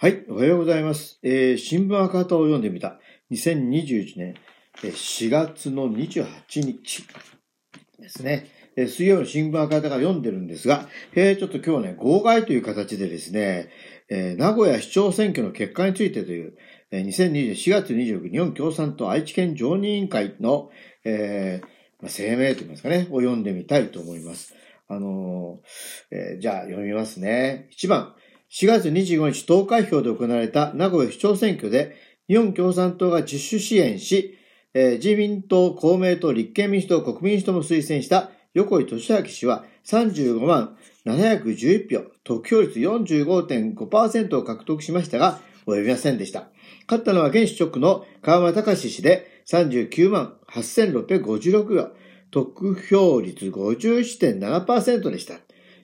はい、おはようございます。えー新聞赤旗を読んでみた。2021年4月の28日ですね。えー水曜日の新聞赤旗が読んでるんですが、えーちょっと今日ね、号外という形でですね、えー名古屋市長選挙の結果についてという、えー2020年4月29日、日本共産党愛知県常任委員会の、えーまあ、声明といいますかね、を読んでみたいと思います。あのーえーじゃあ読みますね。1番、4月25日投開票で行われた名古屋市長選挙で、日本共産党が自主支援し、えー自民党、公明党、立憲民主党、国民主党も推薦した横井俊明氏は35万711票、得票率45.5%を獲得しましたが、及びませんでした。勝ったのは現市直の川村隆氏で39万8656票、得票率51.7%でした。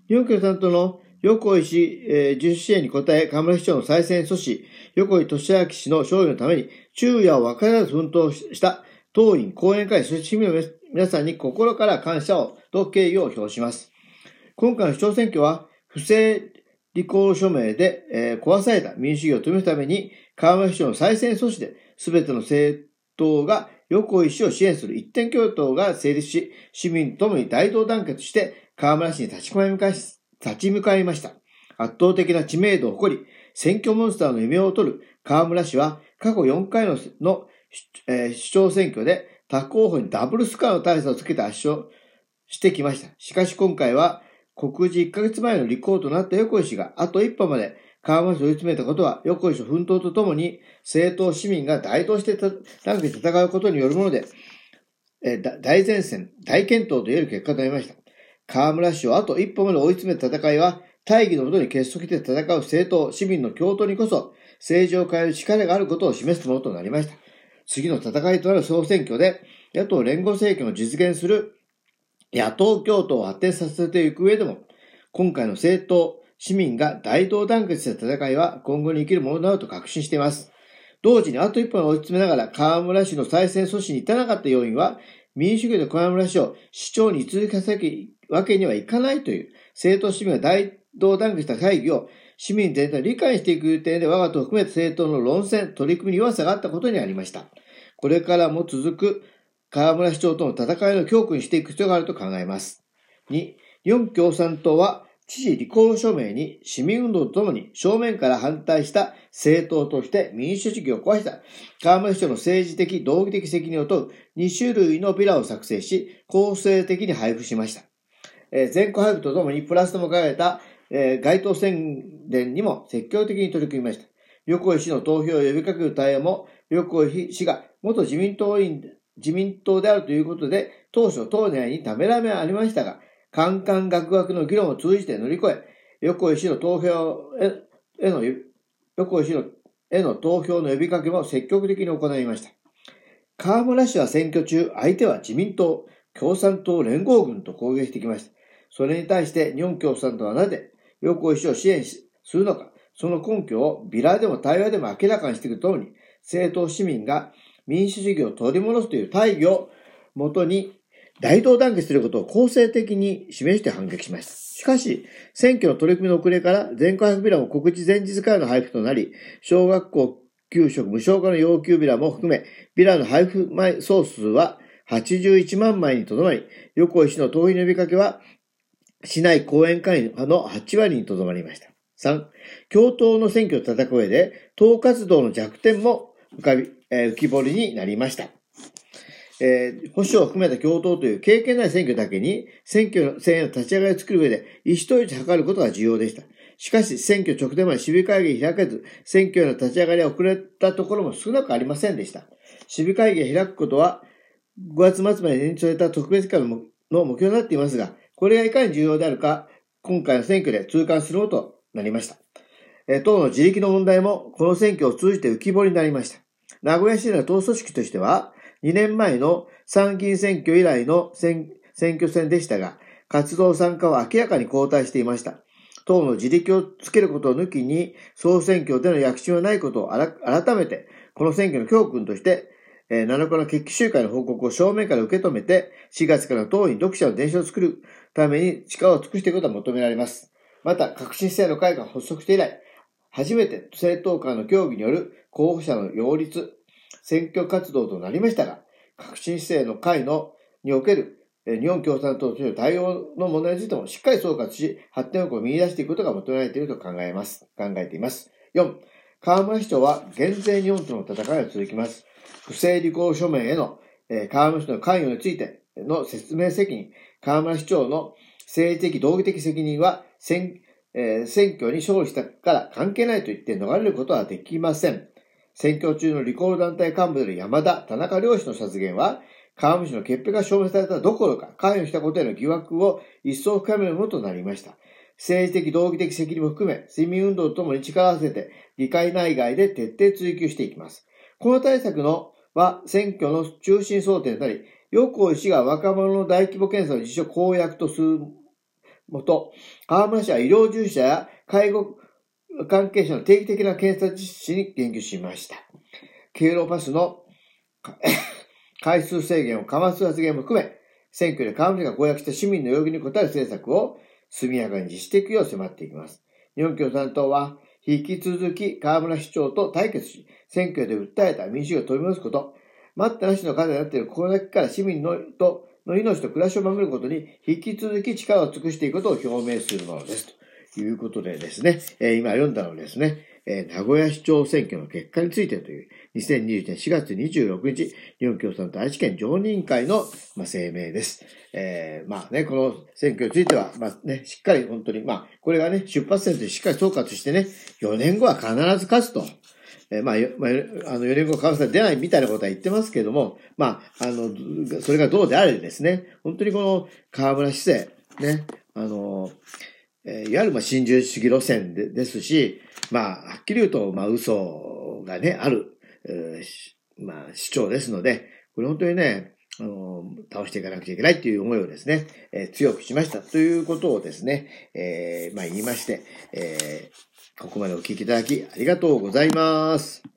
日本共産党の横井氏、えー、自主支援に応え、河村市長の再選阻止、横井俊明氏の勝利のために、昼夜を分からず奮闘した党員、講演会、そして市民の皆さんに心から感謝をと敬意を表します。今回の市長選挙は、不正履行署名で、えー壊された民主主義を止めるために、河村市長の再選阻止で、すべての政党が横井氏を支援する一点共闘が成立し、市民ともに大同団結して、河村氏に立ち向かい立ち向かいました。圧倒的な知名度を誇り、選挙モンスターの夢を取る河村氏は、過去4回のの、えー市長選挙で他候補にダブルスコアの大差をつけて圧勝してきました。しかし今回は、告示1ヶ月前の立候補となった横井氏があと一歩まで河村氏を追い詰めたことは、横井氏の奮闘とともに政党市民が大同して戦うことによるもので、えー大前線、大健闘と言える結果となりました。河村氏をあと一歩まで追い詰めた戦いは、大義のもとに結束して戦う政党、市民の共闘にこそ、政治を変える力があることを示すものとなりました。次の戦いとなる総選挙で、野党連合政権を実現する野党共闘を発展させていく上でも、今回の政党、市民が大同団結した戦いは今後に生きるものだろうと確信しています。同時にあと一歩を追い詰めながら河村氏の再選阻止に至らなかった要因は、民主主義の河村氏を市長に続けさせるわけにはいかないという政党市民が大同団結した会議を市民全体を理解していく点で我が党を含めた政党の論戦、取り組みに弱さがあったことにありました。これからも続く河村市長との戦いの教訓にしていく必要があると考えます。2、日本共産党は知事履行署名に市民運動とともに正面から反対した政党として民主主義を壊した河村市長の政治的、道義的責任を問う2種類のビラを作成し、公正的に配布しました。えー全国配布とともにプラスとも書かれた、えー街頭宣伝にも積極的に取り組みました。横井氏の投票を呼びかける対応も、横井氏が元自民党員、自民党であるということで、当初党内にためらめありましたが、カンカン学学の議論を通じて乗り越え、横井氏の投票への、横井氏のへの投票の呼びかけも積極的に行いました。河村氏は選挙中、相手は自民党、共産党連合軍と攻撃してきました。それに対して日本共産党はなぜ横井氏を支援するのか、その根拠をビラでも対話でも明らかにしていくとともに、政党市民が民主主義を取り戻すという大義をもとに大同団結することを公正的に示して反撃しました。しかし、選挙の取り組みの遅れから全会配布ビラも告知前日からの配布となり、小学校給食無償化の要求ビラも含め、ビラの配布枚総数は81万枚にとどまり、横井氏の投票の呼びかけは、市内講演会の8割にとどまりました。3、共闘の選挙を戦う上で、党活動の弱点も浮かび、えー浮き彫りになりました。えー保守を含めた共闘という経験ない選挙だけに、選挙の選挙の立ち上がりを作る上で、意思統一図ることが重要でした。しかし、選挙直前まで市議会議開けず、選挙への立ち上がりが遅れたところも少なくありませんでした。市議会議を開くことは、5月末までに延長された特別会のの目標になっていますが、これがいかに重要であるか、今回の選挙で痛感することとなりました。えー党の自力の問題も、この選挙を通じて浮き彫りになりました。名古屋市内の党組織としては、2年前の参議院選挙以来の選挙戦でしたが、活動参加は明らかに後退していました。党の自力をつけることを抜きに、総選挙での躍進はないことを改めて、この選挙の教訓として、え7日の決起集会の報告を正面から受け止めて、4月からの党員読者の伝承を作るために力を尽くしていくことが求められます。また、革新世代の会が発足して以来、初めて政党間の協議による候補者の擁立、選挙活動となりましたが、革新姿勢の会のにおける日本共産党としての対応の問題についてもしっかり総括し、発展を見出していくことが求められていると考えます。考えています。4、河村市長は減税日本との戦いが続きます。不正履行書面への、え河村市長の関与についての説明責任、河村市長の政治的、道義的責任は選,、え、選挙に勝利したから関係ないと言って逃れることはできません。選挙中のリコール団体幹部である山田、田中良氏の殺言は、川村氏の潔癖が証明されたどころか、関与したことへの疑惑を一層深めるものとなりました。政治的、道義的責任も含め、市民運動とともに力を合わせて、議会内外で徹底追求していきます。この対策のは、選挙の中心争点となり、横井氏が若者の大規模検査の実証公約とするもと、河村氏は医療従事者や介護関係者の定期的な検査実施に言及しました。経路パスの 回数制限を緩和する発言も含め、選挙で幹部が公約した市民の要求に応える政策を速やかに実施していくよう迫っていきます。日本共産党は、引き続き河村市長と対決し、選挙で訴えた民主主義を取り戻すこと、待ったなしの課題になっているこの先から市民のとの命と暮らしを守ることに引き続き力を尽くしていくことを表明するものです。ということでですね、え、今読んだのはですね、え、名古屋市長選挙の結果についてという、2021年4月26日、日本共産党愛知県常任会の、まあ、声明です。えー、まあね、この選挙については、まあね、しっかり本当に、まあ、これがね、出発点としっかり総括してね、4年後は必ず勝つと。えー、まあ、まあ、あの、4年後関西出ないみたいなことは言ってますけども、まあ、あの、それがどうであれですね、本当にこの河村市政、ね、あの、えー、いわゆるまあ新自由主義路線でですし、まあ、はっきり言うと、まあ、嘘がね、ある、えー、まあ、主張ですので、これ本当にね、あの、倒していかなくちゃいけないという思いをですね、えー、強くしましたということをですね、えー、まあ言いまして、えー、ここまでお聞きいただきありがとうございます。